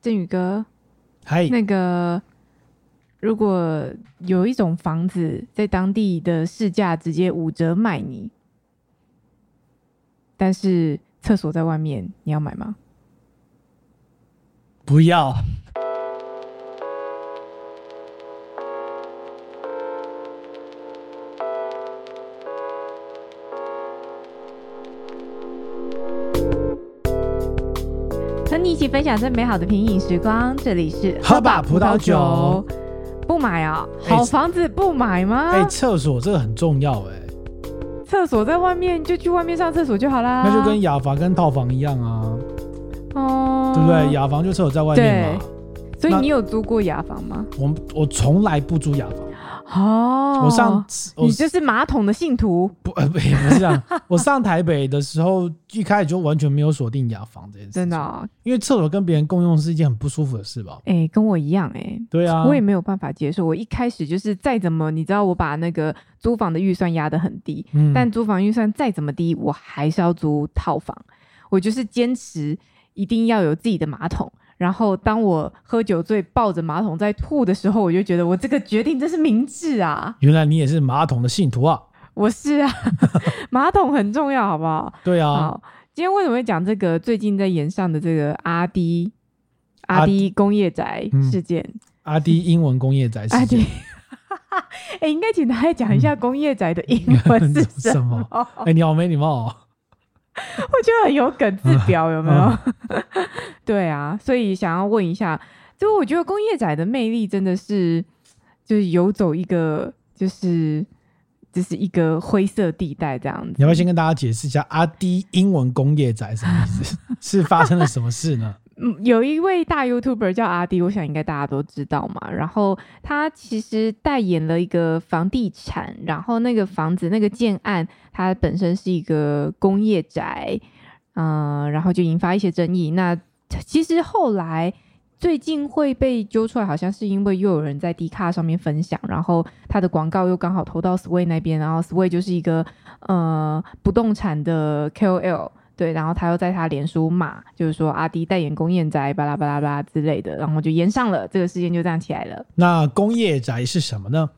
振宇哥，嗨，那个如果有一种房子在当地的市价直接五折卖你，但是厕所在外面，你要买吗？不要。起分享最美好的品饮时光，这里是喝吧葡萄酒。不买啊？好房子不买吗？哎、欸，厕所这个很重要哎、欸。厕所在外面，就去外面上厕所就好啦。那就跟雅房跟套房一样啊。哦，对不对？雅房就厕所在外面嘛。所以你有租过雅房吗？我我从来不租雅房。哦，我上我你就是马桶的信徒？不，呃，不，不是这样。我上台北的时候，一开始就完全没有锁定雅房这件事。真的啊？因为厕所跟别人共用是一件很不舒服的事吧？哎、欸，跟我一样哎、欸。对啊，我也没有办法接受。我一开始就是再怎么，你知道，我把那个租房的预算压得很低，嗯，但租房预算再怎么低，我还是要租套房。我就是坚持一定要有自己的马桶。然后，当我喝酒醉抱着马桶在吐的时候，我就觉得我这个决定真是明智啊！原来你也是马桶的信徒啊！我是啊，马桶很重要，好不好？对啊。好，今天为什么会讲这个？最近在演上的这个阿迪阿迪工业宅事件，嗯、阿迪英文工业宅事件。哎，应该请大家讲一下工业宅的英文是 什么？哎、你好没礼貌哦。我觉得很有梗字表 有没有？对啊，所以想要问一下，就我觉得工业仔的魅力真的是，就是游走一个，就是就是一个灰色地带这样子。你要不要先跟大家解释一下阿 D 英文工业仔什么意思？是发生了什么事呢？嗯，有一位大 YouTuber 叫阿迪，我想应该大家都知道嘛。然后他其实代言了一个房地产，然后那个房子那个建案，它本身是一个工业宅，嗯、然后就引发一些争议。那其实后来最近会被揪出来，好像是因为又有人在 Dcard 上面分享，然后他的广告又刚好投到 Sway 那边，然后 Sway 就是一个呃不动产的 KOL。对，然后他又在他脸书骂，就是说阿迪代言工业宅，巴拉巴拉巴拉之类的，然后就延上了，这个事件就这样起来了。那工业宅是什么呢？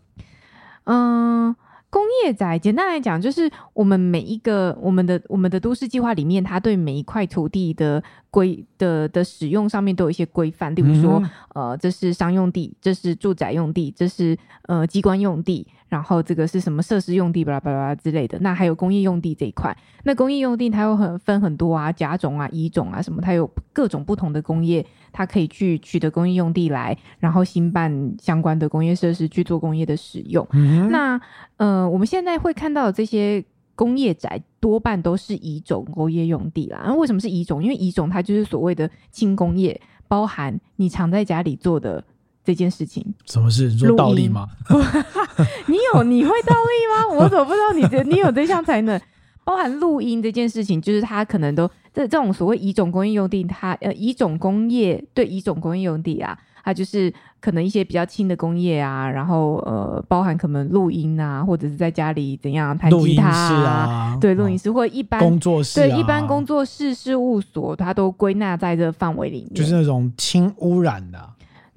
嗯，工业宅简单来讲，就是我们每一个我们的我们的都市计划里面，它对每一块土地的规的的使用上面都有一些规范，例如说，嗯、呃，这是商用地，这是住宅用地，这是呃机关用地。然后这个是什么设施用地，巴拉巴拉之类的。那还有工业用地这一块。那工业用地它有很分很多啊，甲种啊、乙种啊什么，它有各种不同的工业，它可以去取得工业用地来，然后兴办相关的工业设施去做工业的使用。嗯、那呃，我们现在会看到这些工业宅多半都是乙种工业用地啦。那为什么是乙种？因为乙种它就是所谓的轻工业，包含你常在家里做的。这件事情，什么事？你说倒立吗？你有你会倒立吗？我怎么不知道你的你有这项才能？包含录音这件事情，就是它可能都这这种所谓乙种工业用地，它呃乙种工业对乙种工业用地啊，它就是可能一些比较轻的工业啊，然后呃包含可能录音啊，或者是在家里怎样弹吉他啊，啊对录音室或一般工作室、啊，对一般工作室事务所，它都归纳在这个范围里面，就是那种轻污染的。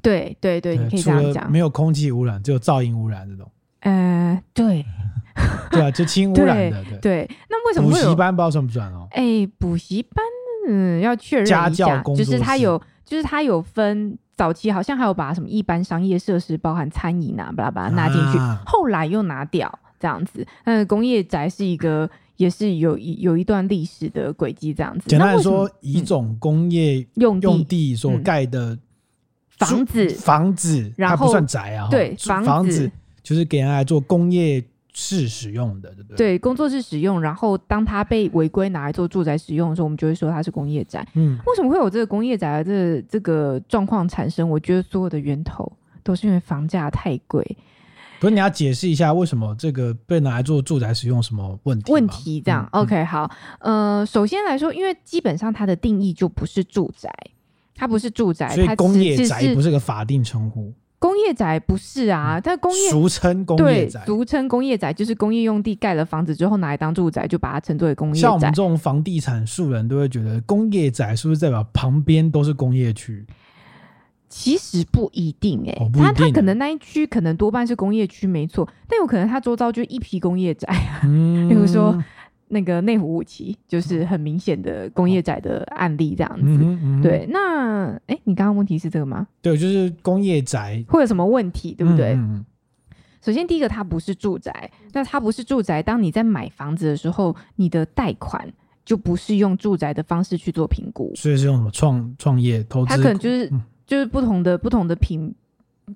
对对对，你可以这样讲，没有空气污染，只有噪音污染这种。呃，对，对啊，就轻污染的。对，对，那为什么补习班不知道算不算哦？哎，补习班，嗯，要确认一下，就是它有，就是它有分早期好像还有把什么一般商业设施，包含餐饮啊，把它把它拿进去，啊，后来又拿掉这样子。嗯，工业宅是一个，也是有一有一段历史的轨迹这样子。简单来说，乙种工业用用地所盖的，嗯。房子，房子，它不算宅啊。对，房子就是给人来做工业室使用的，对不对？对，工作室使用。然后，当它被违规拿来做住宅使用的时候，我们就会说它是工业宅。嗯，为什么会有这个工业宅的这这个状况产生？我觉得所有的源头都是因为房价太贵。不是，你要解释一下为什么这个被拿来做住宅使用什么问题？问题这样、嗯、？OK，好。呃，首先来说，因为基本上它的定义就不是住宅。它不是住宅，所以工业宅不是个法定称呼。工业宅不是啊，但工业俗称工业宅，俗称工业宅就是工业用地盖了房子之后拿来当住宅，就把它称作为工业宅。像我们这种房地产素人都会觉得，工业宅是不是代表旁边都是工业区？其实不一定哎、欸，哦、他他可能那一区可能多半是工业区没错，但有可能他周遭就一批工业宅啊，嗯、比如说那个内湖五期就是很明显的工业宅的案例这样子。嗯嗯、对，那哎、欸，你刚刚问题是这个吗？对，就是工业宅会有什么问题，对不对？首先，第一个它不是住宅，那它不是住宅。当你在买房子的时候，你的贷款就不是用住宅的方式去做评估，所以是用什么创创业投资？它可能就是、嗯、就是不同的不同的品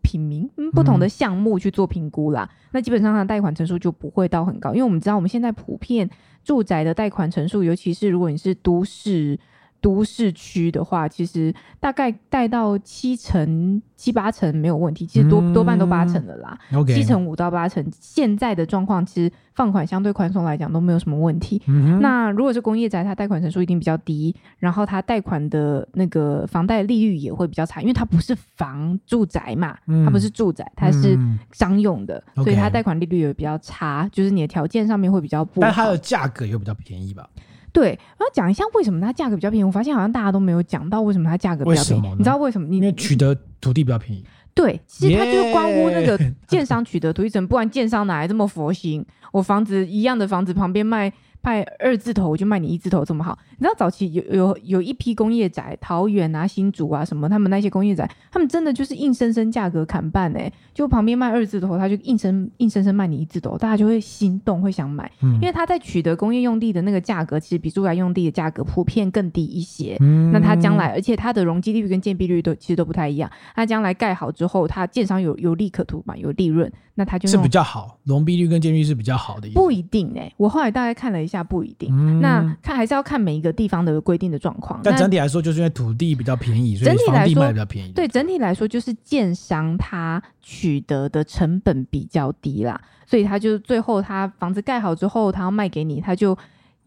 品名、嗯、不同的项目去做评估啦。嗯、那基本上它的贷款成数就不会到很高，因为我们知道我们现在普遍住宅的贷款成数，尤其是如果你是都市。都市区的话，其实大概贷到七成、七八成没有问题，其实多、嗯、多半都八成了啦。七成五到八成，现在的状况其实放款相对宽松来讲都没有什么问题。嗯、那如果是工业宅，它贷款成数一定比较低，然后它贷款的那个房贷利率也会比较差，因为它不是房住宅嘛，嗯、它不是住宅，它是商用的，嗯、所以它贷款利率也比较差，就是你的条件上面会比较不好。但它的价格又比较便宜吧？对，然后讲一下为什么它价格比较便宜。我发现好像大家都没有讲到为什么它价格比较便宜。你知道为什么？因为取得土地比较便宜。对，其实它就是关乎那个建商取得土地成本，不然建商哪来这么佛心？我房子一样的房子旁边卖。派二字头就卖你一字头这么好，你知道早期有有有一批工业宅，桃园啊、新竹啊什么，他们那些工业宅，他们真的就是硬生生价格砍半哎、欸，就旁边卖二字头，他就硬生硬生生卖你一字头，大家就会心动，会想买，嗯、因为他在取得工业用地的那个价格，其实比住宅用地的价格普遍更低一些。嗯、那他将来，而且他的容积率跟建蔽率都其实都不太一样，他将来盖好之后，他建商有有利可图嘛，有利润，那他就是比较好，容积率跟建蔽率是比较好的。不一定哎、欸，我后来大概看了一下，不一定。嗯那看还是要看每一个地方的规定的状况，但整体来说，就是因为土地比较便宜，所以房地卖比较便宜。对，整体来说就是建商他取得的成本比较低啦，所以他就最后他房子盖好之后，他要卖给你，他就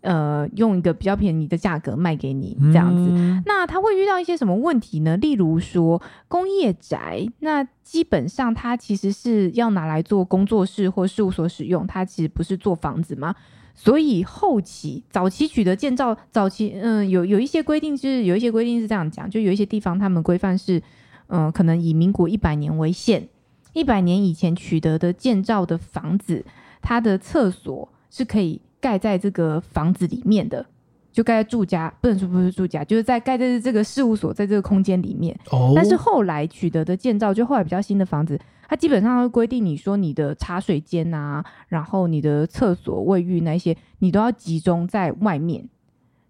呃用一个比较便宜的价格卖给你这样子。嗯、那他会遇到一些什么问题呢？例如说工业宅，那基本上它其实是要拿来做工作室或事务所使用，它其实不是做房子吗？所以后期、早期取得建造，早期嗯有有一些规定，就是有一些规定是这样讲，就有一些地方他们规范是，嗯，可能以民国一百年为限，一百年以前取得的建造的房子，它的厕所是可以盖在这个房子里面的，就盖在住家，不能说不是住家，就是在盖在这个事务所，在这个空间里面。哦。但是后来取得的建造，就后来比较新的房子。它基本上会规定你说你的茶水间啊，然后你的厕所、卫浴那些，你都要集中在外面。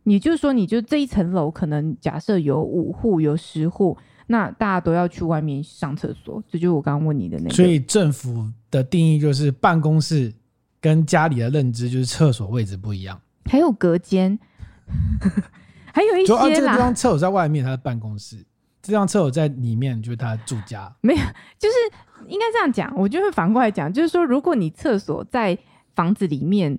也就是说，你就这一层楼可能假设有五户、有十户，那大家都要去外面上厕所。这就是我刚刚问你的那个。所以政府的定义就是办公室跟家里的认知就是厕所位置不一样，还有隔间，还有一些啦。就这个地方厕所在外面，它的办公室；这张厕所在里面，就是他住家。没有，就是。应该这样讲，我就会反过来讲，就是说，如果你厕所在房子里面，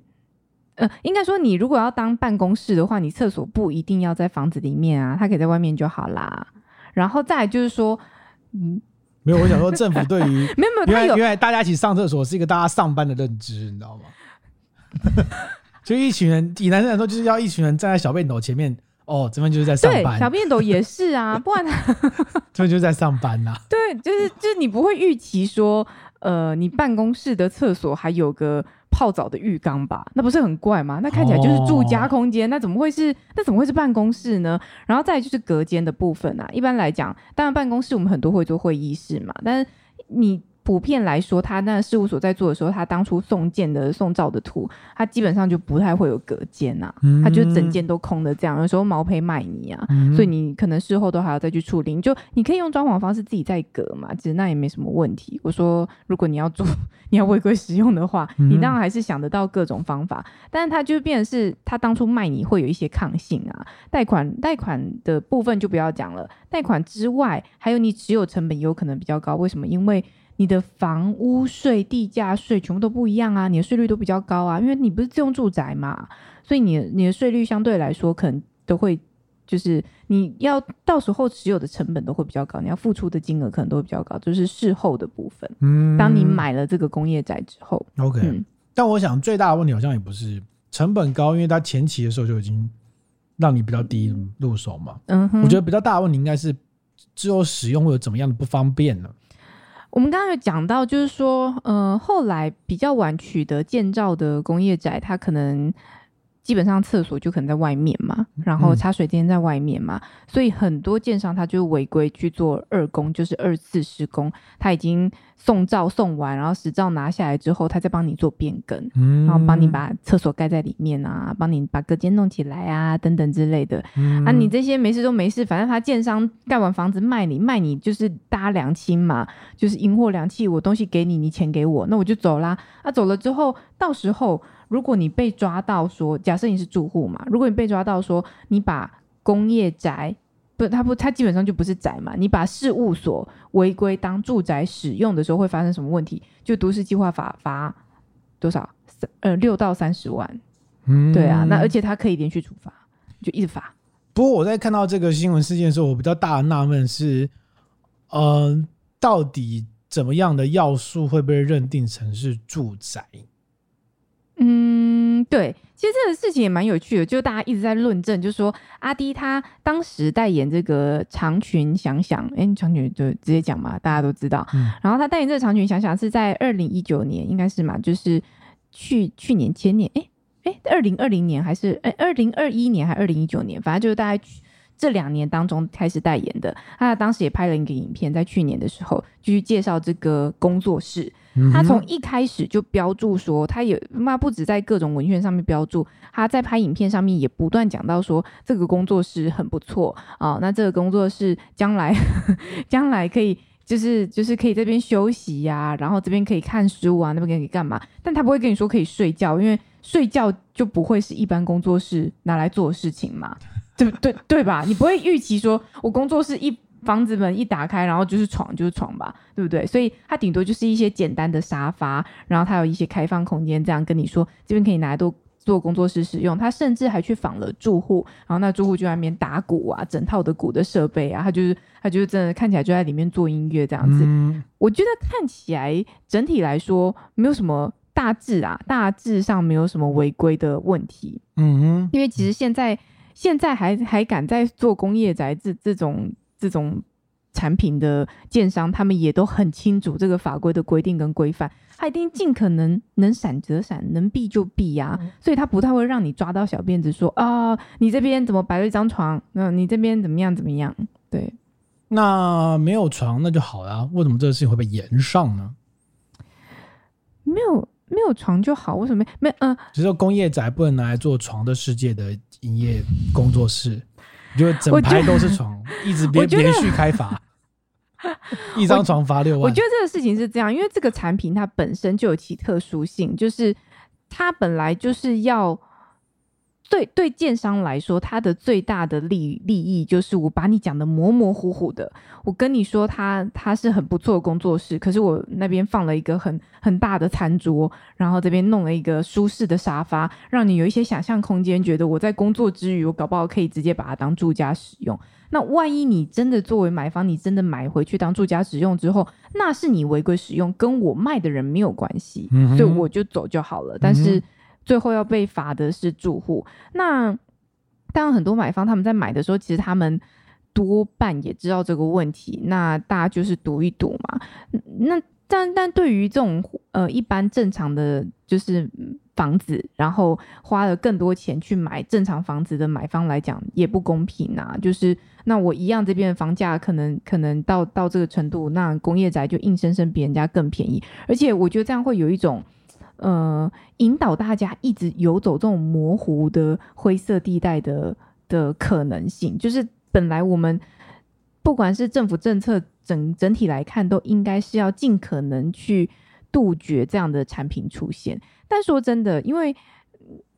呃，应该说你如果要当办公室的话，你厕所不一定要在房子里面啊，它可以在外面就好啦。然后再来就是说，嗯，没有，我想说政府 对于没有没有，因为因为大家一起上厕所是一个大家上班的认知，你知道吗？就一群人，以男生来说，就是要一群人站在小便斗前面。哦，这边就是在上班。对，小便斗也是啊，不然他 这边就是在上班呐、啊。对，就是就是你不会预期说，呃，你办公室的厕所还有个泡澡的浴缸吧？那不是很怪吗？那看起来就是住家空间，哦、那怎么会是那怎么会是办公室呢？然后再就是隔间的部分啊。一般来讲，当然办公室我们很多会做会议室嘛，但是你。普遍来说，他那事务所在做的时候，他当初送件的送照的图，他基本上就不太会有隔间呐，嗯、他就整间都空的这样。有时候毛坯卖你啊，嗯、所以你可能事后都还要再去处理。你就你可以用装潢方式自己再隔嘛，其实那也没什么问题。我说，如果你要做 你要违规使用的话，你当然还是想得到各种方法。嗯、但是他就变成是他当初卖你会有一些抗性啊，贷款贷款的部分就不要讲了。贷款之外，还有你持有成本有可能比较高，为什么？因为你的房屋税、地价税全部都不一样啊，你的税率都比较高啊，因为你不是自用住宅嘛，所以你的你的税率相对来说可能都会，就是你要到时候持有的成本都会比较高，你要付出的金额可能都会比较高，就是事后的部分。嗯，当你买了这个工业宅之后，OK。嗯，但我想最大的问题好像也不是成本高，因为它前期的时候就已经让你比较低入手嘛。嗯哼，我觉得比较大的问题应该是之后使用会有怎么样的不方便呢？我们刚刚有讲到，就是说，呃，后来比较晚取得建造的工业宅，它可能。基本上厕所就可能在外面嘛，然后茶水间在外面嘛，嗯、所以很多建商他就违规去做二工，就是二次施工。他已经送照送完，然后实照拿下来之后，他再帮你做变更，嗯、然后帮你把厕所盖在里面啊，帮你把隔间弄起来啊，等等之类的。嗯、啊，你这些没事都没事，反正他建商盖完房子卖你，卖你就是搭两清嘛，就是赢货两气，我东西给你，你钱给我，那我就走啦。啊，走了之后，到时候。如果你被抓到说，假设你是住户嘛，如果你被抓到说你把工业宅不，它不，它基本上就不是宅嘛，你把事务所违规当住宅使用的时候，会发生什么问题？就都市计划法罚多少？呃，六到三十万。嗯，对啊，那而且它可以连续处罚，就一直罚。不过我在看到这个新闻事件的时候，我比较大的纳闷是，嗯、呃，到底怎么样的要素会被认定成是住宅？嗯，对，其实这个事情也蛮有趣的，就大家一直在论证，就是说阿迪他当时代言这个长裙想想，哎，长裙就直接讲嘛，大家都知道。嗯、然后他代言这个长裙想想是在二零一九年，应该是嘛，就是去去年前年，哎哎，二零二零年还是哎二零二一年还是二零一九年，反正就是大概这两年当中开始代言的。他当时也拍了一个影片，在去年的时候就去介绍这个工作室。他从一开始就标注说，他也妈不止在各种文献上面标注，他在拍影片上面也不断讲到说，这个工作室很不错啊、哦。那这个工作室将来 将来可以就是就是可以这边休息呀、啊，然后这边可以看书啊，那边可以干嘛？但他不会跟你说可以睡觉，因为睡觉就不会是一般工作室拿来做的事情嘛，对对对吧？你不会预期说我工作室一。房子门一打开，然后就是床，就是床吧，对不对？所以它顶多就是一些简单的沙发，然后它有一些开放空间，这样跟你说，这边可以拿来做做工作室使用。他甚至还去访了住户，然后那住户就在那边打鼓啊，整套的鼓的设备啊，他就是他就是真的看起来就在里面做音乐这样子。嗯、我觉得看起来整体来说没有什么大致啊，大致上没有什么违规的问题。嗯哼，因为其实现在现在还还敢在做工业宅这这种。这种产品的建商，他们也都很清楚这个法规的规定跟规范，他一定尽可能能闪则闪，能避就避呀、啊。嗯、所以他不太会让你抓到小辫子说啊，你这边怎么摆了一张床？那你这边怎么样怎么样？对，那没有床那就好了，为什么这个事情会被延上呢？没有没有床就好，为什么没？嗯、呃，只是说工业宅不能拿来做床的世界的营业工作室。就整排都是床，一直连连续开发，一张床罚六万。我觉得这个事情是这样，因为这个产品它本身就有其特殊性，就是它本来就是要。对对，建商来说，他的最大的利利益就是我把你讲的模模糊糊的。我跟你说他，他他是很不错的工作室，可是我那边放了一个很很大的餐桌，然后这边弄了一个舒适的沙发，让你有一些想象空间，觉得我在工作之余，我搞不好可以直接把它当住家使用。那万一你真的作为买方，你真的买回去当住家使用之后，那是你违规使用，跟我卖的人没有关系，嗯、所以我就走就好了。但是。嗯最后要被罚的是住户。那当，很多买方他们在买的时候，其实他们多半也知道这个问题。那大家就是赌一赌嘛。那但但对于这种呃一般正常的就是房子，然后花了更多钱去买正常房子的买方来讲，也不公平啊。就是那我一样这边的房价可能可能到到这个程度，那工业宅就硬生生比人家更便宜。而且我觉得这样会有一种。呃，引导大家一直游走这种模糊的灰色地带的的可能性，就是本来我们不管是政府政策整整体来看，都应该是要尽可能去杜绝这样的产品出现。但说真的，因为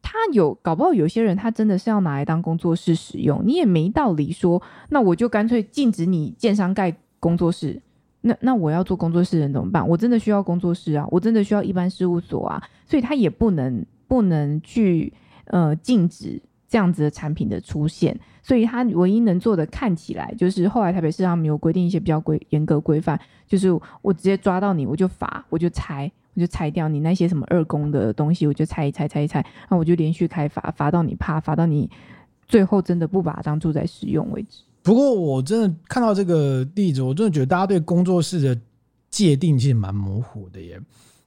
他有搞不好有些人他真的是要拿来当工作室使用，你也没道理说，那我就干脆禁止你建商盖工作室。那那我要做工作室人怎么办？我真的需要工作室啊，我真的需要一般事务所啊，所以他也不能不能去呃禁止这样子的产品的出现，所以他唯一能做的看起来就是后来台北市他们有规定一些比较规严格规范，就是我直接抓到你我就罚，我就拆，我就拆掉你那些什么二工的东西，我就拆一拆拆一拆，那我就连续开罚，罚到你怕，罚到你最后真的不把它当住宅使用为止。不过我真的看到这个例子，我真的觉得大家对工作室的界定其实蛮模糊的耶。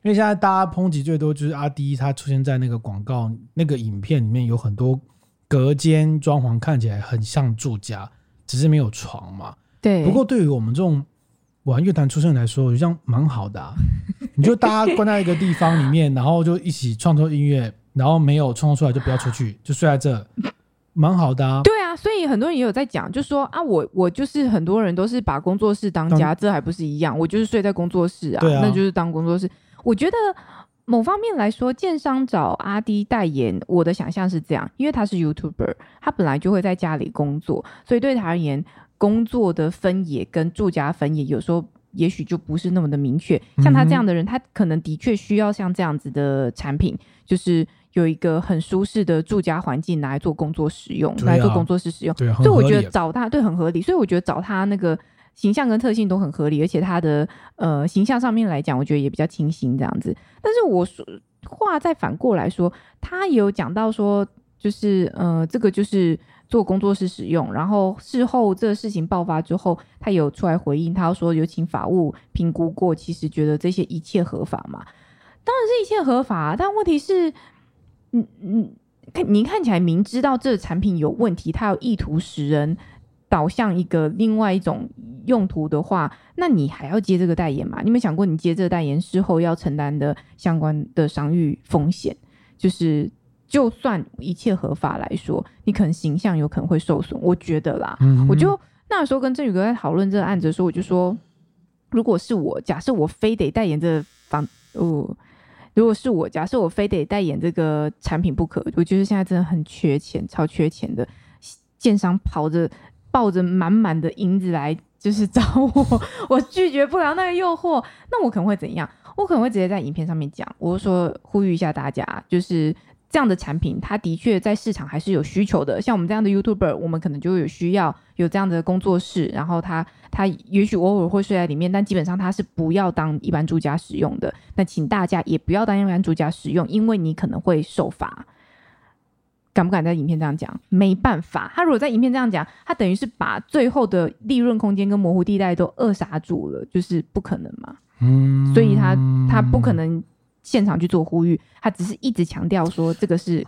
因为现在大家抨击最多就是阿迪他出现在那个广告那个影片里面，有很多隔间装潢看起来很像住家，只是没有床嘛。对。不过对于我们这种玩乐团出身来说，我觉得这样蛮好的啊。你就大家关在一个地方里面，然后就一起创作音乐，然后没有创作出来就不要出去，就睡在这，蛮好的啊。对啊，所以很多人也有在讲，就说啊，我我就是很多人都是把工作室当家，当这还不是一样？我就是睡在工作室啊，啊那就是当工作室。我觉得某方面来说，建商找阿迪代言，我的想象是这样，因为他是 YouTuber，他本来就会在家里工作，所以对他而言，工作的分野跟住家分野有时候。也许就不是那么的明确，像他这样的人，他可能的确需要像这样子的产品，就是有一个很舒适的住家环境拿来做工作使用，来做工作室使用。所以我觉得找他对很合理，所以我觉得找他那个形象跟特性都很合理，而且他的呃形象上面来讲，我觉得也比较清新这样子。但是我说话再反过来说，他也有讲到说，就是呃这个就是。做工作室使用，然后事后这个事情爆发之后，他有出来回应，他说有请法务评估过，其实觉得这些一切合法嘛？当然是一切合法，但问题是，嗯嗯，看您看起来明知道这个产品有问题，它有意图使人导向一个另外一种用途的话，那你还要接这个代言吗？你有没有想过，你接这个代言事后要承担的相关的商誉风险，就是。就算一切合法来说，你可能形象有可能会受损，我觉得啦。嗯、我就那时候跟振宇哥在讨论这个案子的时候，我就说，如果是我，假设我非得代言这个房，哦，如果是我，假设我非得代言这个产品不可，我觉得现在真的很缺钱，超缺钱的，建商跑着抱着满满的银子来，就是找我，我拒绝不了那个诱惑，那我可能会怎样？我可能会直接在影片上面讲，我说呼吁一下大家，就是。这样的产品，它的确在市场还是有需求的。像我们这样的 YouTuber，我们可能就有需要有这样的工作室，然后他他也许偶尔会睡在里面，但基本上他是不要当一般住家使用的。那请大家也不要当一般住家使用，因为你可能会受罚。敢不敢在影片这样讲？没办法，他如果在影片这样讲，他等于是把最后的利润空间跟模糊地带都扼杀住了，就是不可能嘛。嗯，所以他他不可能。现场去做呼吁，他只是一直强调说这个是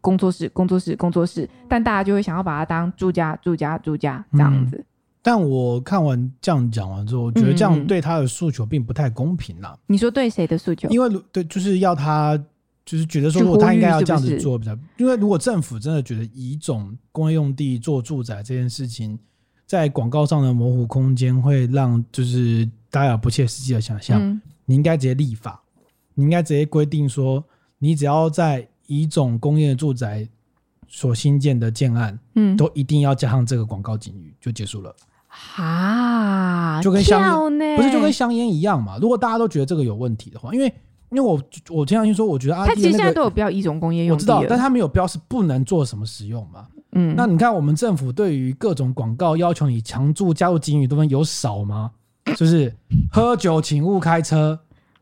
工作室、工作室、工作室，但大家就会想要把它当住家、住家、住家这样子。嗯、但我看完这样讲完之后，我觉得这样对他的诉求并不太公平啦。你说对谁的诉求？因为对，就是要他，就是觉得说，如果他应该要这样子做比较。是是因为如果政府真的觉得以一种工业用地做住宅这件事情，在广告上的模糊空间会让就是大家有不切实际的想象，嗯、你应该直接立法。你应该直接规定说，你只要在乙种工业住宅所新建的建案，嗯，都一定要加上这个广告警语，就结束了。哈，就跟香烟不是就跟香烟一样嘛？如果大家都觉得这个有问题的话，因为因为我我听上去说，我觉得阿滴、那个、他其实现在都有标乙种工业用，我知道，但他没有标是不能做什么使用嘛。嗯，那你看我们政府对于各种广告要求你强制加入警语，都能有少吗？就是喝酒请勿开车，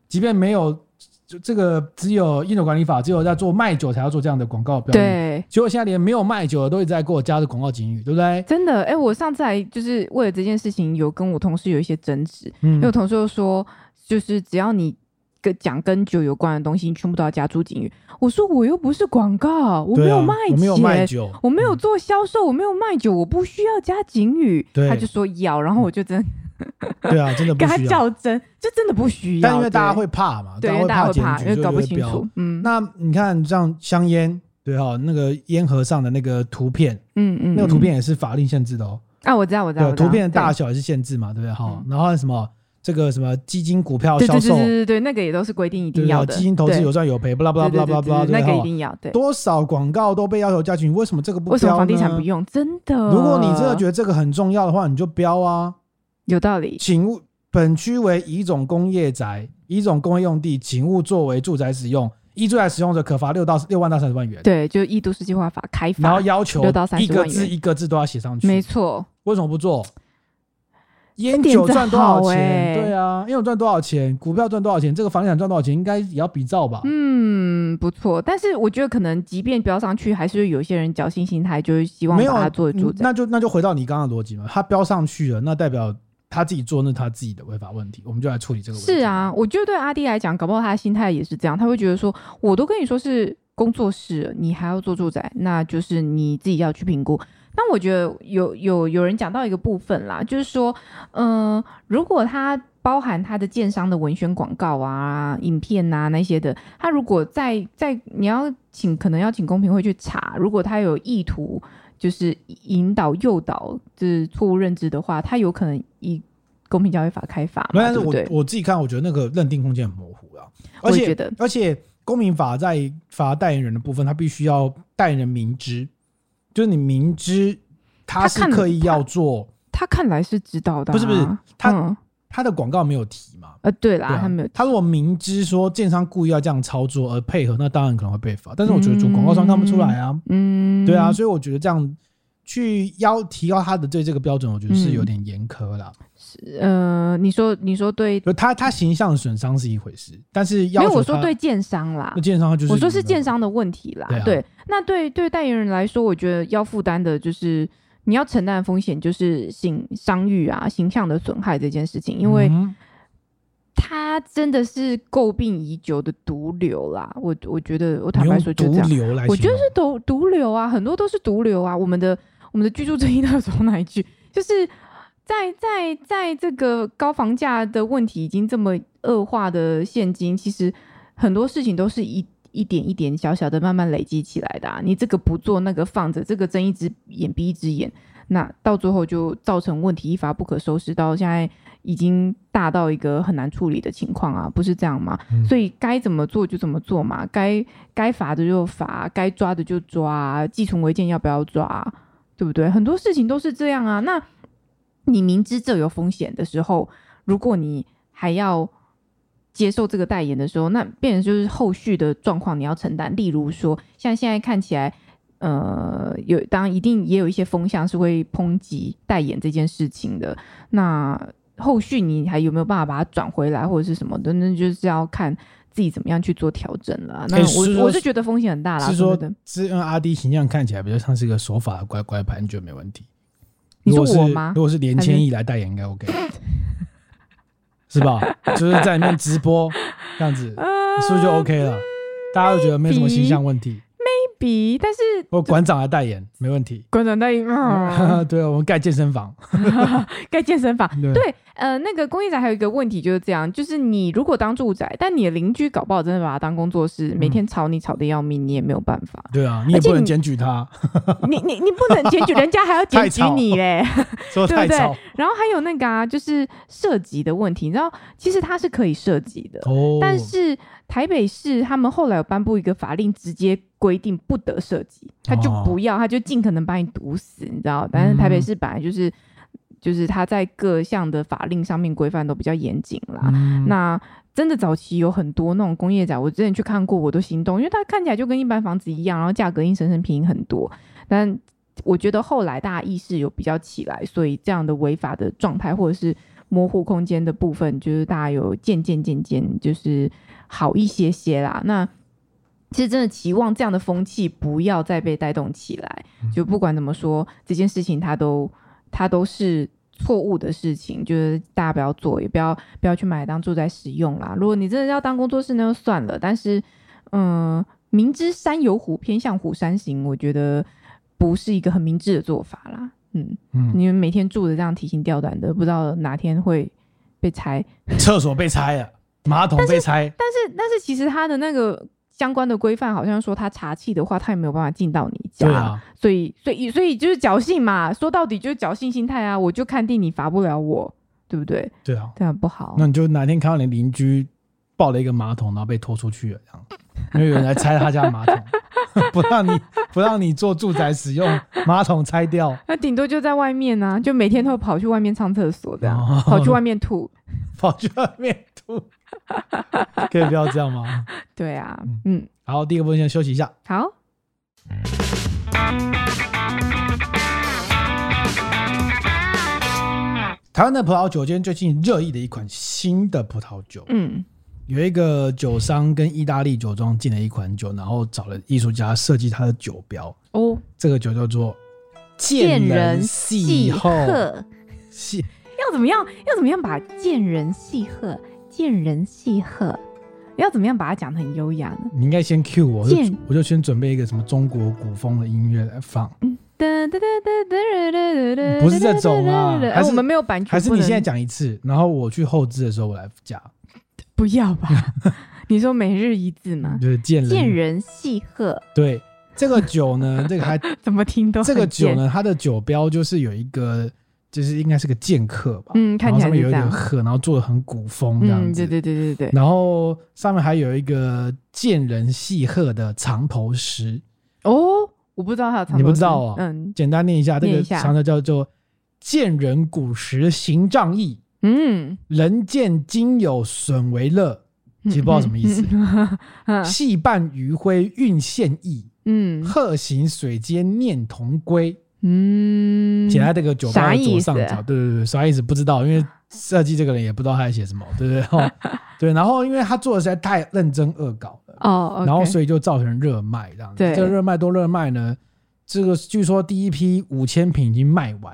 即便没有。就这个只有应酒管理法，只有在做卖酒才要做这样的广告标语。对，结果现在连没有卖酒的都一直在给我加的广告警语，对不对？真的，哎、欸，我上次还就是为了这件事情有跟我同事有一些争执，嗯、因为我同事又说，就是只要你跟讲跟酒有关的东西，你全部都要加注警语。我说我又不是广告，我没有卖酒，啊、我没有卖酒，我没有做销售，我没有卖酒，我不需要加警语。对，他就说要，然后我就真的。对啊，真的不需要。跟他较真，这真的不需要。但因为大家会怕嘛，对，大家会怕，因为搞不清楚。嗯，那你看像香烟，对哈，那个烟盒上的那个图片，嗯嗯，那个图片也是法令限制的哦。啊，我知道，我知道。图片的大小也是限制嘛，对不对？哈，然后什么这个什么基金股票销售，对对对对，那个也都是规定一定要的。基金投资有赚有赔，不啦不啦不啦不啦不啦，那个一定要。对，多少广告都被要求加进去，为什么这个不标呢？为什么房地产不用？真的，如果你真的觉得这个很重要的话，你就标啊。有道理，请勿本区为乙种工业宅、乙种工业用地，请勿作为住宅使用。一住宅使用者，可罚六到六万到三十万元。对，就一都市计划法开发，然后要求一个字一个字都要写上去。没错，为什么不做？烟酒赚多少钱？对啊，烟酒赚多少钱？股票赚多少钱？这个房地产赚多少钱？应该也要比照吧？嗯。嗯，不错。但是我觉得可能即便标上去，还是会有些人侥幸心态，就是希望把它做住宅。那就那就回到你刚刚的逻辑嘛，它标上去了，那代表他自己做那他自己的违法问题，我们就来处理这个问题。是啊，我觉得对阿弟来讲，搞不好他的心态也是这样，他会觉得说，我都跟你说是工作室，你还要做住宅，那就是你自己要去评估。但我觉得有有有人讲到一个部分啦，就是说，嗯、如果他包含他的建商的文宣广告啊、影片啊那些的，他如果在在你要请，可能要请公平会去查，如果他有意图就是引导诱导就是错误认知的话，他有可能以公平交易法开罚。但是我我自己看，我觉得那个认定空间很模糊啊，而且而且公民法在罚代言人的部分，他必须要代言人明知。就是你明知他是刻意要做，他看，他看来是知道的、啊。不是不是，他、嗯、他的广告没有提嘛？呃，对啦，对啊、他没有提。他如果明知说建商故意要这样操作而配合，那当然可能会被罚。但是我觉得做广告商看不出来啊。嗯，对啊，所以我觉得这样去要提高他的对这个标准，我觉得是有点严苛啦。是呃，你说你说对，他他形象的损伤是一回事，但是要因为我说对建商啦，那建商就是我说是建商的问题啦。对，啊、对，那对对代言人来说，我觉得要负担的就是你要承担的风险，就是形商誉啊、形象的损害这件事情，因为他真的是诟病已久的毒瘤啦。我我觉得我坦白说就这样，毒瘤来我觉得是毒毒瘤啊，很多都是毒瘤啊。我们的我们的居住正义要走哪一句？就是。在在在这个高房价的问题已经这么恶化的现今，其实很多事情都是一一点一点小小的慢慢累积起来的啊。你这个不做，那个放着，这个睁一只眼闭一只眼，那到最后就造成问题一发不可收拾，到现在已经大到一个很难处理的情况啊，不是这样吗？嗯。所以该怎么做就怎么做嘛，该该罚的就罚，该抓的就抓，寄存违建要不要抓，对不对？很多事情都是这样啊，那。你明知这有风险的时候，如果你还要接受这个代言的时候，那变成就是后续的状况你要承担。例如说，像现在看起来，呃，有当然一定也有一些风向是会抨击代言这件事情的。那后续你还有没有办法把它转回来，或者是什么的？那就是要看自己怎么样去做调整了。那我、欸、我是觉得风险很大啦。是说，是因为阿滴形象看起来比较像是一个守法的乖乖牌，你觉得没问题？你说我吗？如果是连千亿来代言，应该 OK，是吧？就是在里面直播这样子，是不是就 OK 了？大家都觉得没什么形象问题。比，但是我馆长来代言没问题。馆长代言，嗯、对，我们盖健身房，盖健身房。对，对，呃，那个公益宅还有一个问题就是这样，就是你如果当住宅，但你的邻居搞不好真的把它当工作室，嗯、每天吵你吵得要命，你也没有办法。对啊，你也不能检举他，你你你不能检举，人家还要检举你嘞，说太吵。对不对？然后还有那个啊，就是涉及的问题，你知道，其实它是可以涉及的，哦，但是。台北市他们后来有颁布一个法令，直接规定不得设籍，他就不要，他就尽可能把你堵死，你知道？但是台北市本来就是，就是他在各项的法令上面规范都比较严谨啦。那真的早期有很多那种工业宅，我之前去看过，我都心动，因为它看起来就跟一般房子一样，然后价格硬生生便宜很多。但我觉得后来大家意识有比较起来，所以这样的违法的状态或者是模糊空间的部分，就是大家有渐渐渐渐就是。好一些些啦，那其实真的期望这样的风气不要再被带动起来。就不管怎么说，这件事情它都它都是错误的事情，就是大家不要做，也不要不要去买当住宅使用啦。如果你真的要当工作室，那就算了。但是，嗯，明知山有虎，偏向虎山行，我觉得不是一个很明智的做法啦。嗯嗯，你们每天住的这样提心吊胆的，不知道哪天会被拆，厕所被拆了。马桶被拆，但是但是，其实他的那个相关的规范好像说，他查气的话，他也没有办法进到你家，啊、所以所以所以就是侥幸嘛，说到底就是侥幸心态啊，我就看定你罚不了我，对不对？对啊，这样不好。那你就哪天看到你邻居抱了一个马桶，然后被拖出去了，这样，因为有人来拆他家马桶，不让你不让你做住宅使用，马桶拆掉，那顶多就在外面啊，就每天都跑去外面上厕所，这样、哦、跑去外面吐，跑去外面吐。可以不要这样吗？对啊，嗯，好，第一个部分先休息一下。好。台湾的葡萄酒，今天最近热议的一款新的葡萄酒，嗯，有一个酒商跟意大利酒庄进了一款酒，然后找了艺术家设计它的酒标。哦，这个酒叫做见人细鹤。细要怎么样？要怎么样把见人细鹤？见人细鹤要怎么样把它讲的很优雅呢？你应该先 cue 我，我就我就先准备一个什么中国古风的音乐来放。嗯不是这种啊，还是我们没有版权？还是你现在讲一次，然后我去后置的时候我来加？不要吧？你说每日一字吗？就是见人见人细鹤。对，这个酒呢，这个还 怎么听都这个酒呢，它的酒标就是有一个，就是应该是个剑客吧？嗯，看起来上面有一点鹤，然后做的很古风这样子。对对对对对。然后上面还有一个见人细鹤的藏头诗哦。我不知道他有，你不知道啊？嗯，简单念一下，这个长的叫做“见人古时行仗义”，嗯，人见今有损为乐，其实不知道什么意思。细伴余晖运献意，嗯，鹤行水间念同归，嗯，写在这个酒吧的左上角。对对对，啥意思？不知道，因为设计这个人也不知道他在写什么，对不对？对，然后因为他做的实在太认真恶搞了。哦，oh. 然后所以就造成热卖这样子。对，这个热卖多热卖呢？这个据说第一批五千瓶已经卖完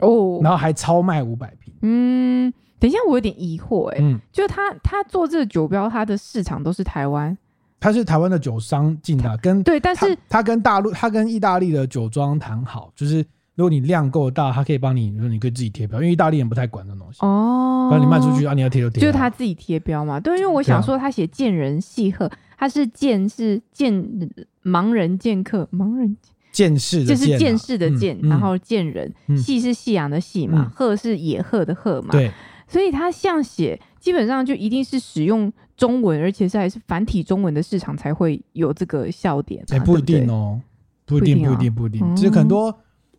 哦，oh. 然后还超卖五百瓶。嗯，等一下，我有点疑惑哎、欸，嗯，就他他做这个酒标，他的市场都是台湾，他是台湾的酒商进的，跟对，但是他跟大陆，他跟意大利的酒庄谈好，就是。如果你量够大，他可以帮你，如果你可以自己贴标，因为意大利人不太管这种东西。哦。不然你卖出去啊，你要贴就贴。就是他自己贴标嘛，对，因为我想说他写见人细鹤，他是见是见盲人剑客，盲人见识，就是见识的见，然后见人。细是夕阳的细嘛，鹤是野鹤的鹤嘛，对，所以他像写基本上就一定是使用中文，而且是还是繁体中文的市场才会有这个笑点。哎，不一定哦，不一定，不一定，不一定，其实很多。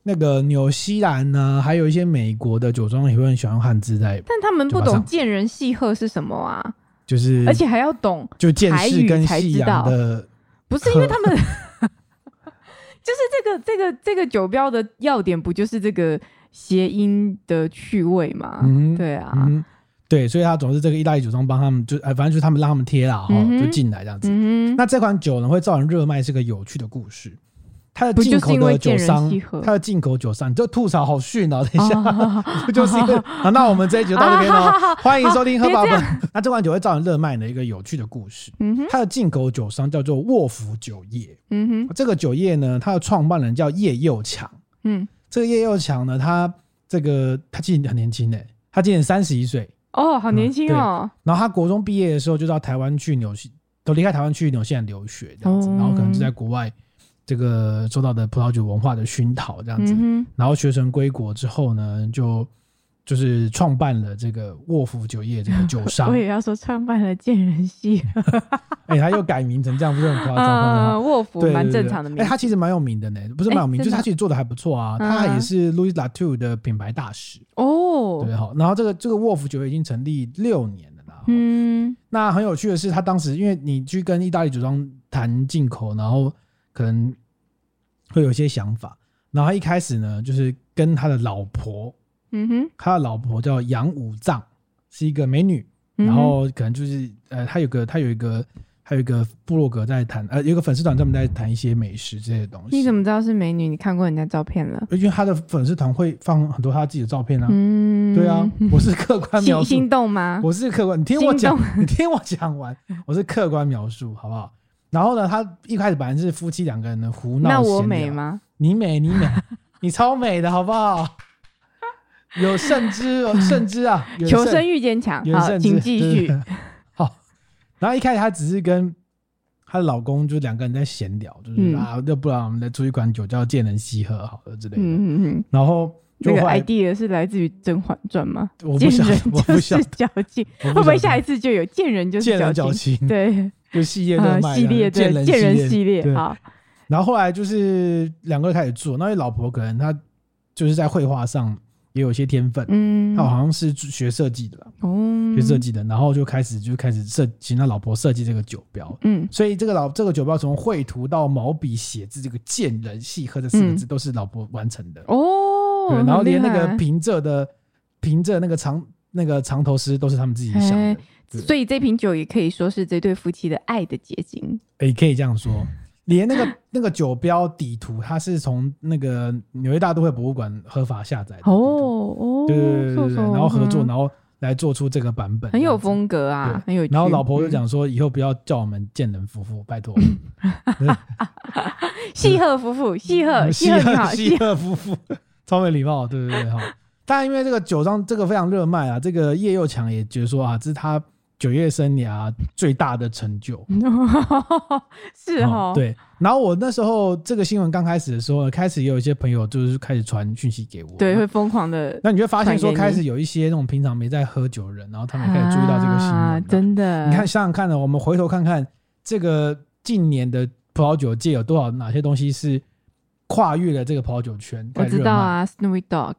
那个纽西兰呢，还有一些美国的酒庄也会很喜欢汉字在，但他们不懂“见人细鹤”是什么啊？就是，而且还要懂就见识跟夕阳的，不是因为他们，就是这个这个这个酒标的要点，不就是这个谐音的趣味吗？嗯，对啊，嗯，对，所以他总是这个意大利酒庄帮他们，就哎，反正就是他们让他们贴了哈，就进来这样子。嗯，那这款酒呢，会造成热卖，是个有趣的故事。它的进口的酒商，它的进口酒商，你就吐槽好逊哦！等一下，不 就是因为好，那我们这一集就到这边喽。欢迎收听喝吧本。那这款酒会造成热卖的一个有趣的故事。嗯哼，它的进口酒商叫做沃福酒业。嗯哼，这个酒业呢，它的创办人叫叶又强。嗯，这个叶又强呢，他这个他今年很年轻诶，他今年三十一岁。哦，好年轻哦。然后他国中毕业的时候就到台湾去纽西，都离开台湾去纽西兰留学这样子，然后可能就在国外。这个受到的葡萄酒文化的熏陶，这样子，嗯、然后学成归国之后呢，就就是创办了这个沃福酒业这个 酒商。我也要说创办了见人系，哎、欸，他又改名成这样，不是很夸张吗？沃福蛮正常的名字。哎、欸，他其实蛮有名的呢，不是蛮有名，欸、就是他其实做的还不错啊。他也是 Louis Latour 的品牌大使哦。对，好，然后这个这个沃福酒业已经成立六年了啦。嗯，那很有趣的是，他当时因为你去跟意大利酒庄谈进口，然后。可能会有一些想法，然后他一开始呢，就是跟他的老婆，嗯哼，他的老婆叫杨武藏，是一个美女，嗯、然后可能就是呃，他有个他有一个还有一个部落格在谈，呃，有一个粉丝团专门在谈一些美食这些东西。你怎么知道是美女？你看过人家照片了？因为他的粉丝团会放很多他自己的照片啊。嗯，对啊，我是客观描述。心动吗？我是客观，你听我讲，你听我讲完，我是客观描述，好不好？然后呢，他一开始本来是夫妻两个人的胡闹。那我美吗？你美，你美，你超美的，好不好？有甚之，有胜之啊！求生欲坚强，好，请继续。好，然后一开始她只是跟她的老公就两个人在闲聊，就是啊，要不然我们来出一款酒叫见人西喝好了之类的。嗯嗯嗯然后这个 idea 是来自于《甄嬛传》吗？我不想，我不想矫情，会不会下一次就有见人就是矫情？对。就系列的系列，对，见人系列，好。然后后来就是两个人开始做，那位老婆可能她就是在绘画上也有一些天分，嗯，他好像是学设计的，哦，学设计的，然后就开始就开始设，请他老婆设计这个酒标，嗯，所以这个老这个酒标从绘图到毛笔写字，这个见人细喝这四个字都是老婆完成的，哦，对，然后连那个平仄的平仄那个长。那个藏头诗都是他们自己想的。所以这瓶酒也可以说是这对夫妻的爱的结晶。也可以这样说。连那个那个酒标底图，它是从那个纽约大都会博物馆合法下载的。哦哦，对对对对对，然后合作，然后来做出这个版本，很有风格啊，很有。然后老婆就讲说，以后不要叫我们贱人夫妇，拜托。西鹤夫妇，西鹤西贺西鹤夫妇，超没礼貌，对对对哈。当然，因为这个酒商这个非常热卖啊，这个叶又强也觉得说啊，这是他。酒业生涯最大的成就 是哦，对。然后我那时候这个新闻刚开始的时候，开始也有一些朋友就是开始传讯息给我，对，会疯狂的。那你就发现说，开始有一些那种平常没在喝酒的人，然后他们开始注意到这个新闻，啊，真的。你看想想看呢，我们回头看看这个近年的葡萄酒界有多少哪些东西是跨越了这个葡萄酒圈？我知道啊，Snoopy Dog，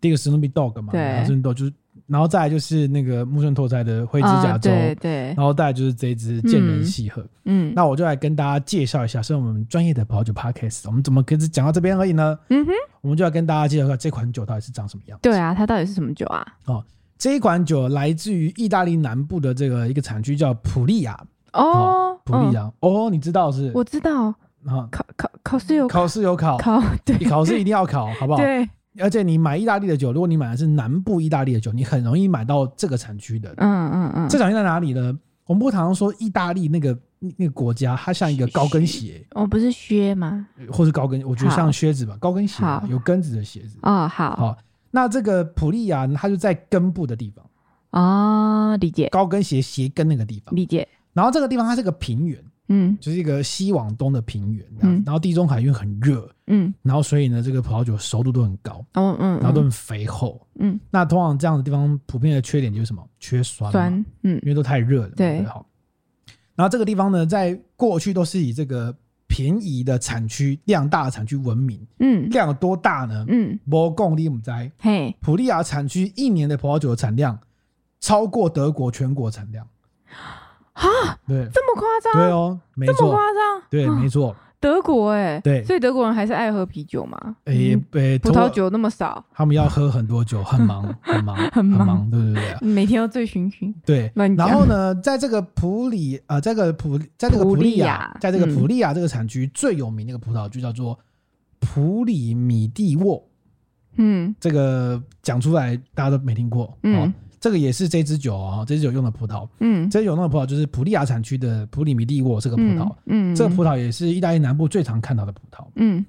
第一个 Snoopy Dog 嘛，对，Snoopy Dog 就是。然后再来就是那个木村拓哉的灰指甲州，对对。然后再来就是这一支贱人西贺，嗯，那我就来跟大家介绍一下，是我们专业的葡萄酒 podcast，我们怎么可以只讲到这边而已呢？嗯哼，我们就要跟大家介绍一下这款酒到底是长什么样。对啊，它到底是什么酒啊？哦，这一款酒来自于意大利南部的这个一个产区叫普利亚。哦，普利亚，哦，你知道是？我知道。啊，考考考试有考试有考考，对，考试一定要考，好不好？对。而且你买意大利的酒，如果你买的是南部意大利的酒，你很容易买到这个产区的。嗯嗯嗯。这产区在哪里呢？我们不常常说意大利那个那个国家，它像一个高跟鞋。哦，不是靴吗？或是高跟，我觉得像靴子吧，高跟鞋，有跟子的鞋子。哦，好。好，那这个普利亚，它就在根部的地方。啊，理解。高跟鞋鞋跟那个地方。理解。然后这个地方它是个平原。嗯，就是一个西往东的平原，嗯，然后地中海因为很热，嗯，然后所以呢，这个葡萄酒熟度都很高，嗯嗯，然后都很肥厚，嗯，那通常这样的地方普遍的缺点就是什么？缺酸，酸，嗯，因为都太热了，对，好。然后这个地方呢，在过去都是以这个便宜的产区、量大的产区闻名，嗯，量有多大呢？嗯，摩贡利姆在，嘿，普利亚产区一年的葡萄酒的产量超过德国全国产量。啊，对，这么夸张？对哦，没错，这么夸张？对，没错。德国哎，对，所以德国人还是爱喝啤酒嘛？哎，对，葡萄酒那么少，他们要喝很多酒，很忙，很忙，很忙，对对对，每天要醉醺醺。对，然后呢，在这个普里啊，这个普，在这个普利亚，在这个普利亚这个产区最有名的一个葡萄就叫做普里米蒂沃。嗯，这个讲出来大家都没听过，嗯。这个也是这支酒哦，这支酒用的葡萄，嗯，这支酒用的葡萄就是普利亚产区的普里米蒂沃这个葡萄，嗯，嗯，这个葡萄也是意大利南部最常看到的葡萄，嗯，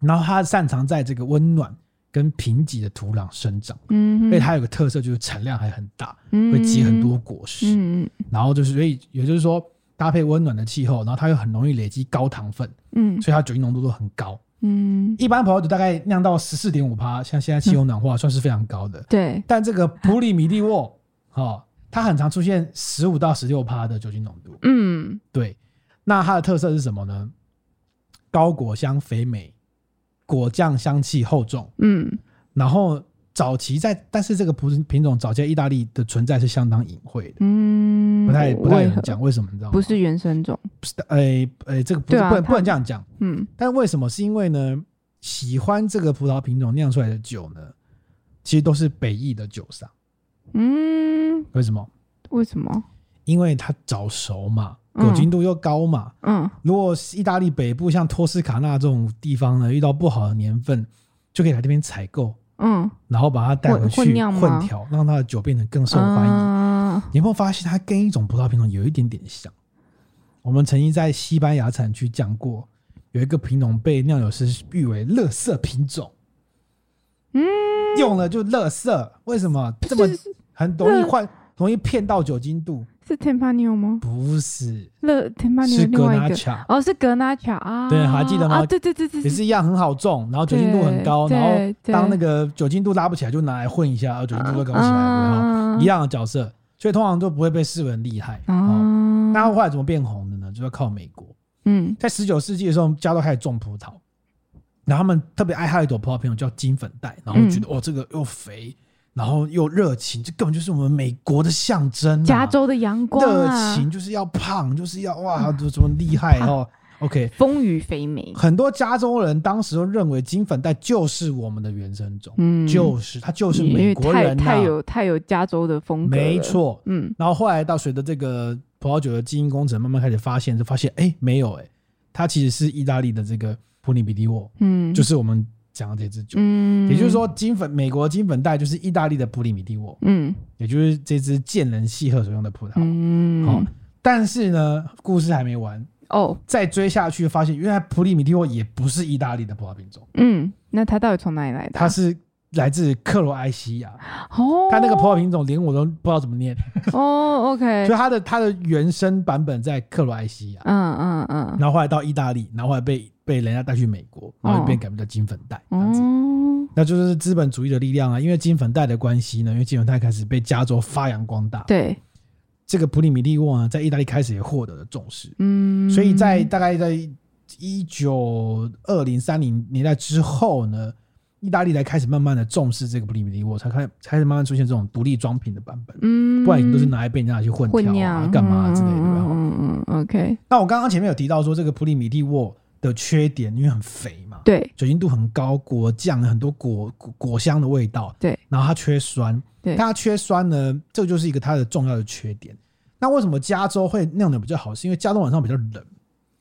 然后它擅长在这个温暖跟贫瘠的土壤生长，嗯，所以它有个特色就是产量还很大，嗯，会结很多果实，嗯，然后就是所以也就是说搭配温暖的气候，然后它又很容易累积高糖分，嗯，所以它酒精浓度都很高。嗯，一般葡萄酒大概酿到十四点五趴，像现在气候暖化，算是非常高的。对，但这个普里米蒂沃，哦，它很常出现十五到十六趴的酒精浓度。嗯，对。那它的特色是什么呢？高果香肥美，果酱香气厚重。嗯，然后早期在，但是这个葡品种早期在意大利的存在是相当隐晦的。嗯，不太不太有人讲为什么，你知道吗？不是原生种。不是，哎哎，这个不是不能不能这样讲。嗯，但为什么？是因为呢，喜欢这个葡萄品种酿出来的酒呢，其实都是北意的酒商。嗯，为什么？为什么？因为它早熟嘛，酒精度又高嘛。嗯，如果意大利北部像托斯卡纳这种地方呢，遇到不好的年份，就可以来这边采购。嗯，然后把它带回去混调，让它的酒变得更受欢迎。你有没有发现它跟一种葡萄品种有一点点像？我们曾经在西班牙产区讲过，有一个品种被酿酒师誉为“乐色品种”。嗯，用了就乐色，为什么这么很容易换，容易骗到酒精度？是 Tempranillo 吗？不是，乐 Tempranillo 是格纳恰。哦，是格纳恰啊。对，还记得吗？对对对对，也是一样很好种，然后酒精度很高，然后当那个酒精度拉不起来，就拿来混一下，然后酒精度就高起来，然后一样的角色，所以通常都不会被视为很厉害。哦，那后来怎么变红的呢？就要靠美国。嗯，在十九世纪的时候，家都开始种葡萄，然后他们特别爱喝一朵葡萄品种叫金粉黛，然后觉得哦，这个又肥。然后又热情，这根本就是我们美国的象征。加州的阳光，热情就是要胖，就是要哇，怎么厉害哦？OK，丰腴肥美。很多加州人当时都认为金粉黛就是我们的原生种，嗯，就是它就是美国人、啊，太，太有太有加州的风格，没错，嗯。然后后来到随着这个葡萄酒的基因工程慢慢开始发现，就发现哎没有哎，它其实是意大利的这个普里比蒂沃，嗯，就是我们。讲的这支酒，嗯，也就是说，金粉美国金粉带就是意大利的普里米蒂沃，嗯，也就是这支见人细喝所用的葡萄，嗯，好，但是呢，故事还没完。哦，再追下去发现，原来普里米蒂沃也不是意大利的葡萄品种，嗯，那它到底从哪里来的？它是来自克罗埃西亚，哦，它那个葡萄品种连我都不知道怎么念，哦，OK，所以它的它的原生版本在克罗埃西亚，嗯嗯嗯，然后后来到意大利，然后后来被。被人家带去美国，然后就变改名叫金粉黛，这样子，哦，那就是资本主义的力量啊！因为金粉黛的关系呢，因为金粉黛开始被加州发扬光大，对，这个普里米利沃呢，在意大利开始也获得了重视，嗯，所以在大概在一九二零三零年代之后呢，意大利才开始慢慢的重视这个普里米蒂沃，才开开始慢慢出现这种独立装瓶的版本，嗯，不然都是拿来被人家去混调啊、干嘛之类的，嗯嗯，OK。那我刚刚前面有提到说，这个普里米蒂沃。的缺点，因为很肥嘛，对，酒精度很高，果酱很多果果果香的味道，对，然后它缺酸，对，它缺酸呢，这就是一个它的重要的缺点。那为什么加州会酿的比较好？是因为加州晚上比较冷，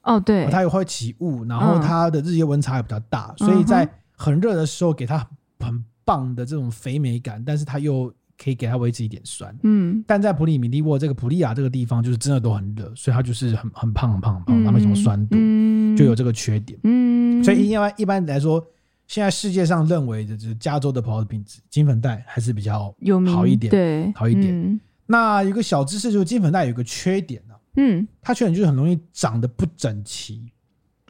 哦，对，它也会起雾，然后它的日夜温差也比较大，嗯，所以在很热的时候给它很棒的这种肥美感，但是它又。可以给它维持一点酸，嗯，但在普里米利沃这个普利亚这个地方，就是真的都很热，所以它就是很很胖很胖很胖，它没什么酸度，嗯，就有这个缺点，嗯，所以一般一般来说，现在世界上认为的就是加州的葡萄的品质，金粉黛还是比较好一点，对，好一点。嗯，那有个小知识就是金粉黛有个缺点呢，嗯，它缺点就是很容易长得不整齐。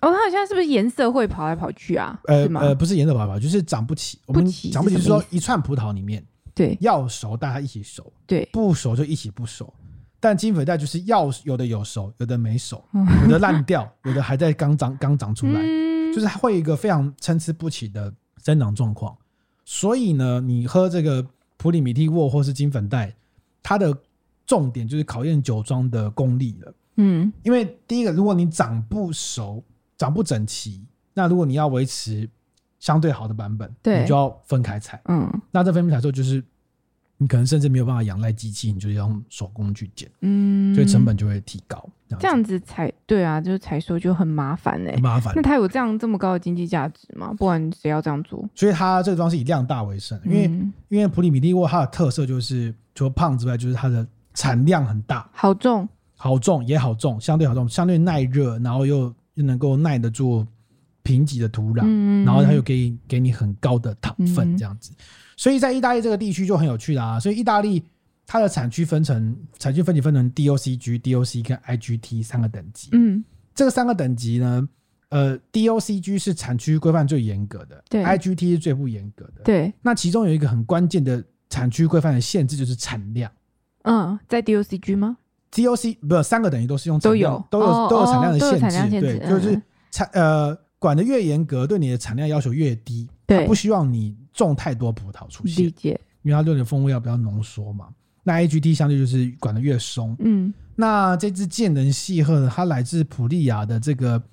哦，它好像是不是颜色会跑来跑去啊？呃呃，不是颜色跑来跑去，就是长不起。我们长不起是说一串葡萄里面。对，要熟大家一起熟，对，不熟就一起不熟。但金粉黛就是要有的有熟，有的没熟，有的烂掉，有的还在刚长刚长出来，嗯，就是会有一个非常参差不齐的生长状况。所以呢，你喝这个普里米蒂沃或是金粉黛，它的重点就是考验酒庄的功力了。嗯，因为第一个，如果你长不熟，长不整齐，那如果你要维持。相对好的版本，对，你就要分开采。嗯，那这分开采之后，就是你可能甚至没有办法仰赖机器，你就要用手工去剪。嗯，所以成本就会提高。这样，子采，对啊，就是采收就很麻烦哎、欸，很麻烦。那它有这样这么高的经济价值吗？不然谁要这样做？所以它这个装是以量大为胜，因为、嗯、因为普里米蒂沃它的特色就是除了胖之外，就是它的产量很大，好重，好重也好重，相对好重，相对耐热，然后又又能够耐得住。贫瘠的土壤，嗯、然后它又可以给你很高的糖分，这样子，嗯、所以在意大利这个地区就很有趣啦、啊。所以意大利它的产区分成产区分级分成 DOCG、DOC 跟 IGT 三个等级。嗯，这个三个等级呢，呃，DOCG 是产区规范最严格的，对；IGT 是最不严格的，对。那其中有一个很关键的产区规范的限制就是产量。嗯，在 DOCG 吗？DOC 不是三个等于都是用都有都有、哦、都有产量的限制，对，就是产呃。管的越严格，对你的产量要求越低。对，他不希望你种太多葡萄出现，理解。因为它对你的风味要比较浓缩嘛。那 AGT 相对就是管的越松。嗯，那这支剑人细鹤呢，它来自普利亚的这个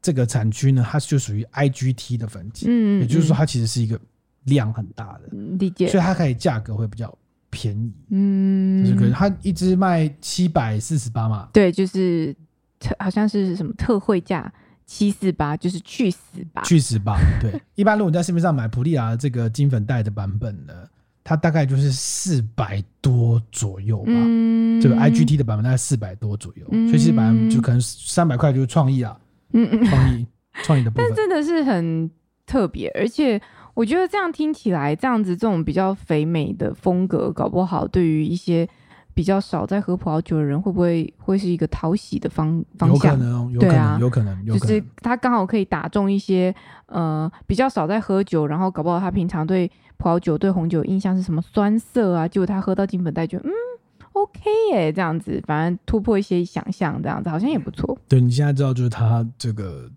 这个产区呢，它就属于 IGT 的分级。嗯，也就是说，它其实是一个量很大的，理解。所以它可以价格会比较便宜。嗯，就是可能它一只卖七百四十八嘛。对，就是特好像是什么特惠价。七四八就是去死吧，去死吧。对，一般如果你在市面上买普利亚这个金粉袋的版本呢，它大概就是四百多左右吧。嗯，这个 IGT 的版本大概四百多左右，嗯、所以其实版本就可能三百块就是创意啊。嗯嗯，创意创意的部分，但真的是很特别，而且我觉得这样听起来，这样子这种比较肥美的风格，搞不好对于一些。比较少在喝葡萄酒的人，会不会会是一个讨喜的方方向？有可能，有可能，对啊，有可能，就是他刚好可以打中一些呃比较少在喝酒，然后搞不好他平常对葡萄酒、对红酒印象是什么酸涩啊，结果他喝到金粉黛就嗯 OK 耶，这样子，反正突破一些想象，这样子好像也不错。对，你现在知道，就是他这个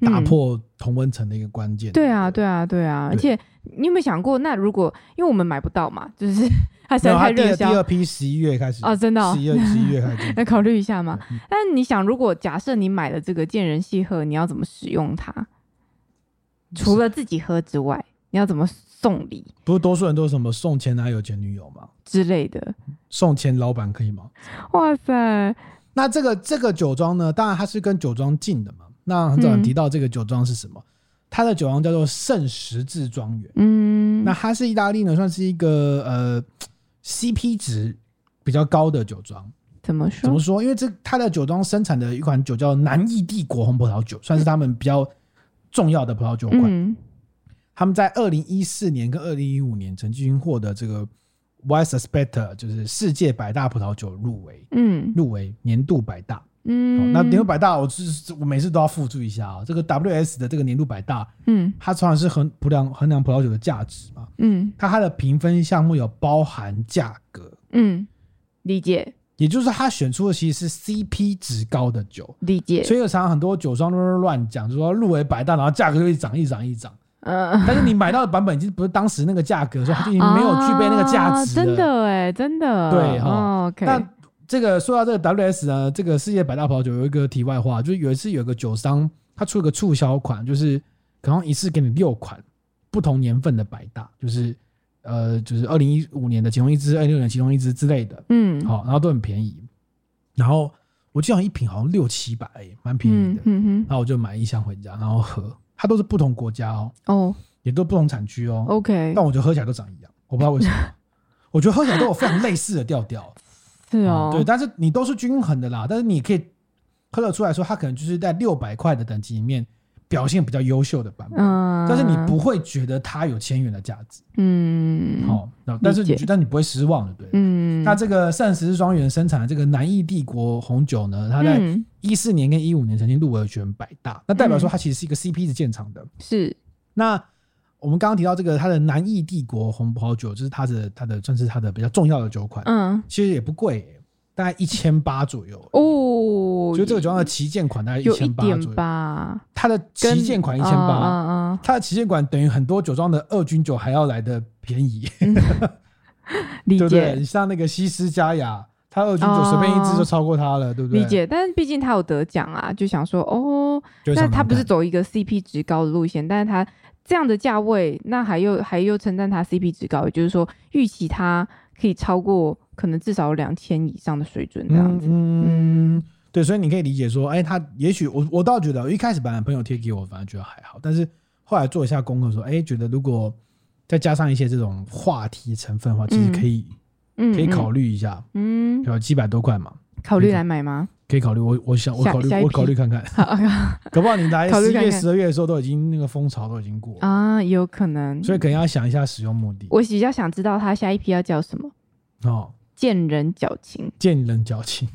打破同温层的一个关键。对啊，对啊，对啊。而且你有没有想过，那如果因为我们买不到嘛，就是它实在太热销。第二批十一月开始哦，真的十一月十一月开始，来考虑一下嘛。但你想，如果假设你买了这个见人细喝，你要怎么使用它？除了自己喝之外，你要怎么送礼？不是多数人都是什么送前男友、前女友吗？之类的。送前老板可以吗？哇塞！那这个这个酒庄呢？当然它是跟酒庄进的嘛。那很早提到这个酒庄是什么？嗯、它的酒庄叫做圣十字庄园。嗯，那它是意大利呢，算是一个呃 CP 值比较高的酒庄。怎么说？怎么说？因为这它的酒庄生产的一款酒叫南意帝国红葡萄酒，算是他们比较重要的葡萄酒款。嗯、他们在二零一四年跟二零一五年曾经获得这个 Wine Spectator 就是世界百大葡萄酒入围。嗯，入围年度百大。嗯，那年度百大，我是我每次都要附注一下啊。这个 WS 的这个年度百大，嗯，它常常是衡量衡量葡萄酒的价值嘛，嗯，它它的评分项目有包含价格，嗯，理解，也就是它选出的其实是 CP 值高的酒，理解。所以常常很多酒庄都是乱讲，就说入围百大，然后价格就一涨一涨一涨，嗯，但是你买到的版本已经不是当时那个价格，所以它就已经没有具备那个价值了，真的哎，真的，对哈，哦，OK。这个说到这个 WS 呢，这个世界百大葡萄酒有一个题外话，就是有一次有一个酒商他出了个促销款，就是可能一次给你六款不同年份的百大，就是呃就是二零一五年的其中一支，二零一六年其中一支之类的，嗯，好，然后都很便宜，然后我记得一瓶好像六七百，蛮便宜的，嗯哼，然后我就买一箱回家，然后喝，它都是不同国家哦，哦，也都不同产区哦，OK，但我觉得喝起来都长一样，我不知道为什么，我觉得喝起来都有非常类似的调调。是哦、嗯，对，但是你都是均衡的啦。但是你可以喝得出来说，它可能就是在六百块的等级里面表现比较优秀的版本。嗯，但是你不会觉得它有千元的价值。嗯，好，但是你觉得你不会失望的，对。嗯，那这个圣十字庄园生产的这个南翼帝国红酒呢，它在一四年跟一五年曾经入围全百大，那代表说它其实是一个 CP 值建厂的。是，那。我们刚刚提到这个，它的南意帝国红葡萄酒，就是它的它的算是它的比较重要的酒款。嗯，其实也不贵，大概一千八左右。哦，就这个酒庄的旗舰款大概一千八左右。吧。它的旗舰款一千八，它的旗舰款等于很多酒庄的二军酒还要来的便宜。理解。对不对？像那个西斯佳雅，它二军酒随便一支就超过它了，对不对？理解。但是毕竟它有得奖啊，就想说哦，但它不是走一个 CP 值高的路线，但是它。这样的价位，那还又还又称赞它 CP 值高，也就是说预期它可以超过可能至少两千以上的水准这样子。嗯，嗯对，所以你可以理解说，哎，他也许我我倒觉得，一开始本来朋友贴给我，反而觉得还好，但是后来做一下功课说，哎，觉得如果再加上一些这种话题成分的话，其实可以，嗯，可以考虑一下，嗯，有七百多块嘛，考虑来买吗？可以考虑，我我想我考虑我考虑看看，搞不好你来十一月十二月的时候都已经那个风潮都已经过啊，有可能，所以可能要想一下使用目的。我比较想知道他下一批要叫什么。哦，见人矫情，见人矫情，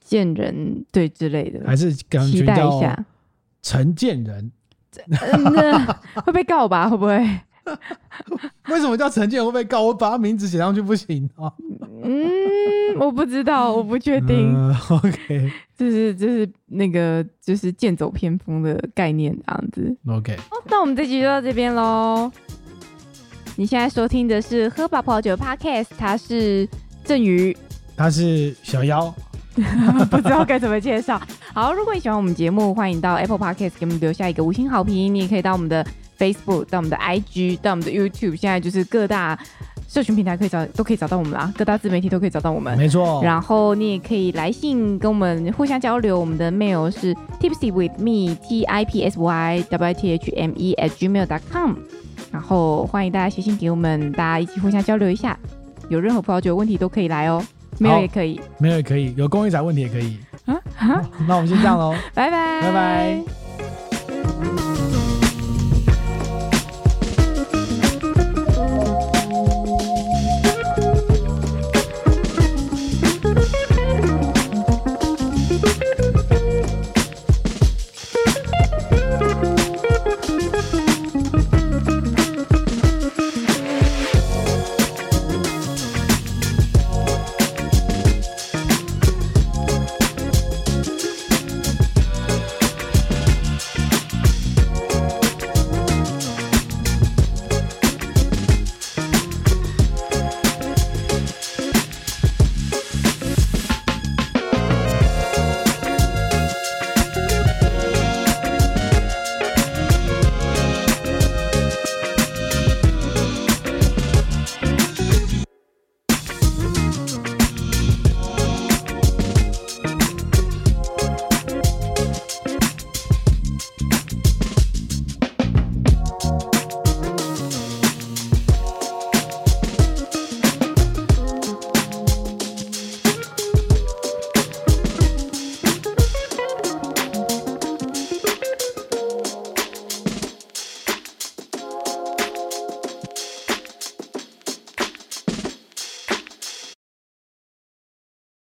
见人对之类的，还是期待一下。陈健人，会被告吧？会不会？为什么叫陈健人会被告？我把他名字写上去不行啊？嗯。我不知道，我不确定。嗯、OK，就是就是那个就是剑走偏锋的概念这样子。OK，那我们这集就到这边喽。你现在收听的是喝吧葡萄酒 Podcast，他是郑宇，他是小妖，不知道该怎么介绍。好，如果你喜欢我们节目，欢迎到 Apple Podcast 给我们留下一个五星好评。你也可以到我们的 Facebook，到我们的 IG，到我们的 YouTube，现在就是各大。社群平台可以找，都可以找到我们啦，各大自媒体都可以找到我们。没错。然后你也可以来信跟我们互相交流，我们的 mail 是 tipsy with me t i p s y w i t h m e at gmail dot com。然后欢迎大家写信给我们，大家一起互相交流一下。有任何葡萄酒问题都可以来哦，没有也可以，没有也可以，有工艺仔问题也可以。啊啊，那我们先这样喽，拜拜，拜拜。